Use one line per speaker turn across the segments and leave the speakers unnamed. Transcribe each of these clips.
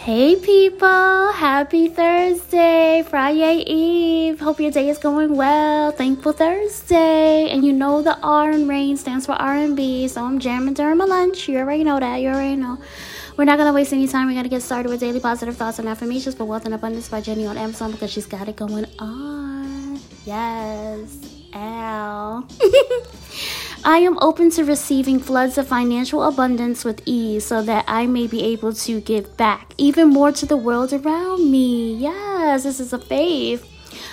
Hey people, happy Thursday, Friday Eve. Hope your day is going well. Thankful Thursday. And you know the R in rain stands for R&B, so I'm jamming during my lunch. You already know that. You already know. We're not gonna waste any time. We're gonna get started with daily positive thoughts and affirmations for wealth and abundance by Jenny on Amazon because she's got it going on. Yes. Ow. I am open to receiving floods of financial abundance with ease so that I may be able to give back even more to the world around me. Yes, this is a faith.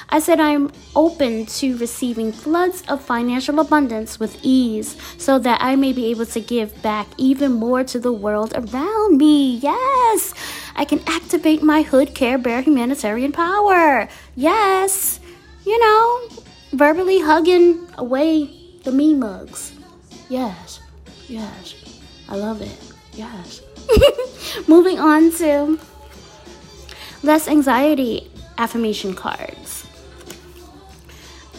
I said I'm open to receiving floods of financial abundance with ease so that I may be able to give back even more to the world around me. Yes, I can activate my Hood Care Bear humanitarian power. Yes, you know, verbally hugging away the me mugs. Yes, yes, I love it. Yes. Moving on to less anxiety affirmation cards.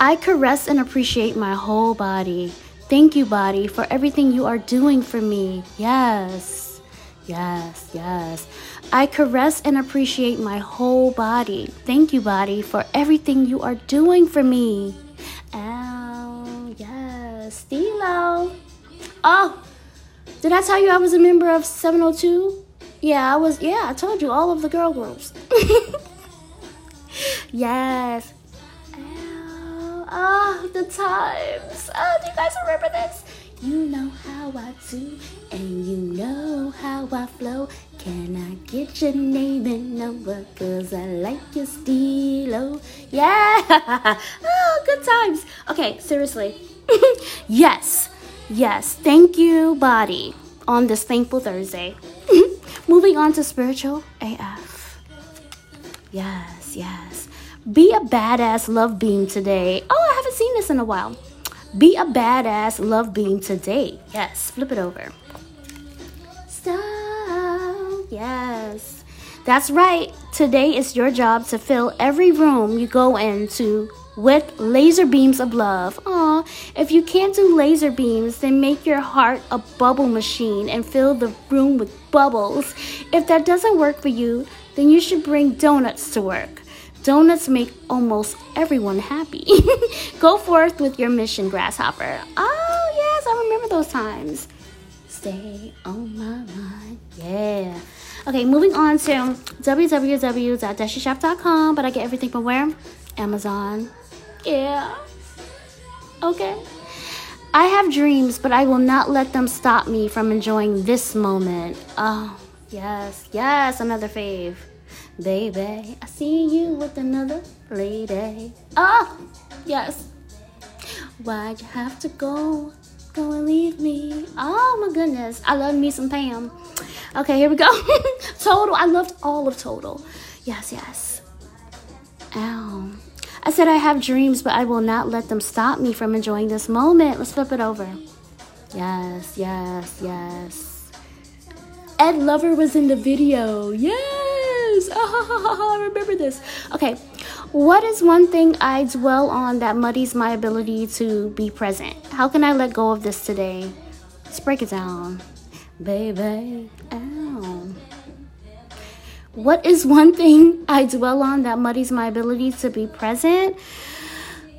I caress and appreciate my whole body. Thank you, body, for everything you are doing for me. Yes, yes, yes. I caress and appreciate my whole body. Thank you, body, for everything you are doing for me. Ow, Stilo. Oh, did I tell you I was a member of 702? Yeah, I was. Yeah, I told you all of the girl groups. yes. Oh, the times. Oh, do you guys remember this? You know how I do, and you know how I flow. Can I get your name and number? Cause I like your stilo. Yeah! oh, good times. Okay, seriously. yes, yes. Thank you, body, on this thankful Thursday. Moving on to spiritual AF. Yes, yes. Be a badass love beam today. Oh, I haven't seen this in a while. Be a badass love beam today. Yes, flip it over. Style. Yes. That's right. Today is your job to fill every room you go into with laser beams of love. Aw, if you can't do laser beams, then make your heart a bubble machine and fill the room with bubbles. If that doesn't work for you, then you should bring donuts to work. Donuts make almost everyone happy. Go forth with your mission, Grasshopper. Oh, yes, I remember those times. Stay on my mind. Yeah. Okay, moving on to www.deshishop.com. But I get everything from where? Amazon. Yeah. Okay. I have dreams, but I will not let them stop me from enjoying this moment. Oh, yes, yes, another fave. Baby, I see you with another lady. Oh, yes. Why'd you have to go? Go and leave me. Oh my goodness. I love me some Pam. Okay, here we go. Total. I loved all of Total. Yes, yes. Ow. I said I have dreams, but I will not let them stop me from enjoying this moment. Let's flip it over. Yes, yes, yes. Ed Lover was in the video. Yes. Oh, I remember this. Okay. What is one thing I dwell on that muddies my ability to be present? How can I let go of this today? Let's break it down. Baby. Ow. What is one thing I dwell on that muddies my ability to be present?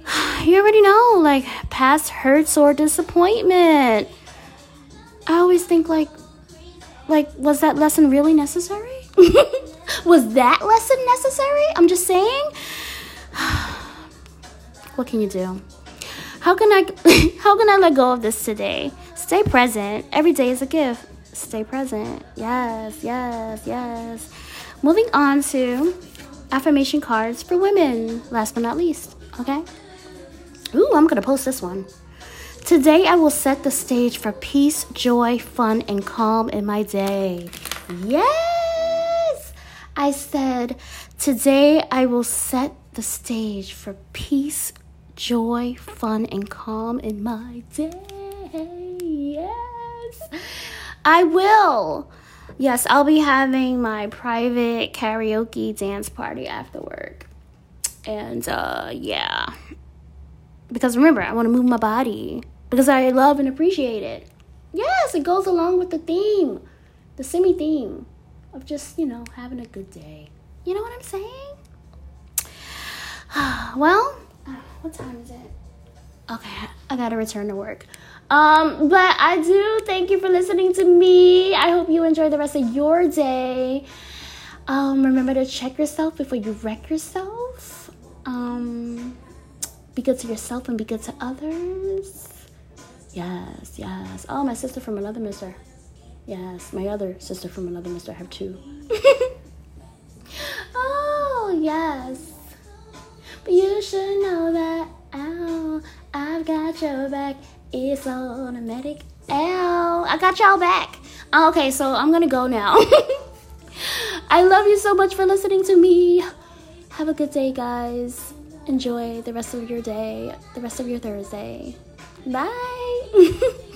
You already know, like past hurts or disappointment. I always think like like was that lesson really necessary? was that lesson necessary? I'm just saying. what can you do? How can I how can I let go of this today? Stay present. Every day is a gift. Stay present. Yes, yes, yes. Moving on to affirmation cards for women, last but not least. Okay? Ooh, I'm gonna post this one. Today I will set the stage for peace, joy, fun, and calm in my day. Yes! I said, today I will set the stage for peace, joy, fun, and calm in my day. Yes! I will. Yes, I'll be having my private karaoke dance party after work. And uh yeah. Because remember, I want to move my body because I love and appreciate it. Yes, it goes along with the theme, the semi theme. of just, you know, having a good day. You know what I'm saying? well, what time is it? Okay, I gotta return to work. Um, but I do thank you for listening to me. I hope you enjoy the rest of your day. Um, remember to check yourself before you wreck yourself. Um, be good to yourself and be good to others. Yes, yes. Oh, my sister from another mister. Yes, my other sister from another mister. I have two. oh, yes. But you should know that. Ow, I've got your back. It's automatic. Ow, I got y'all back. Okay, so I'm gonna go now. I love you so much for listening to me. Have a good day, guys. Enjoy the rest of your day, the rest of your Thursday. Bye.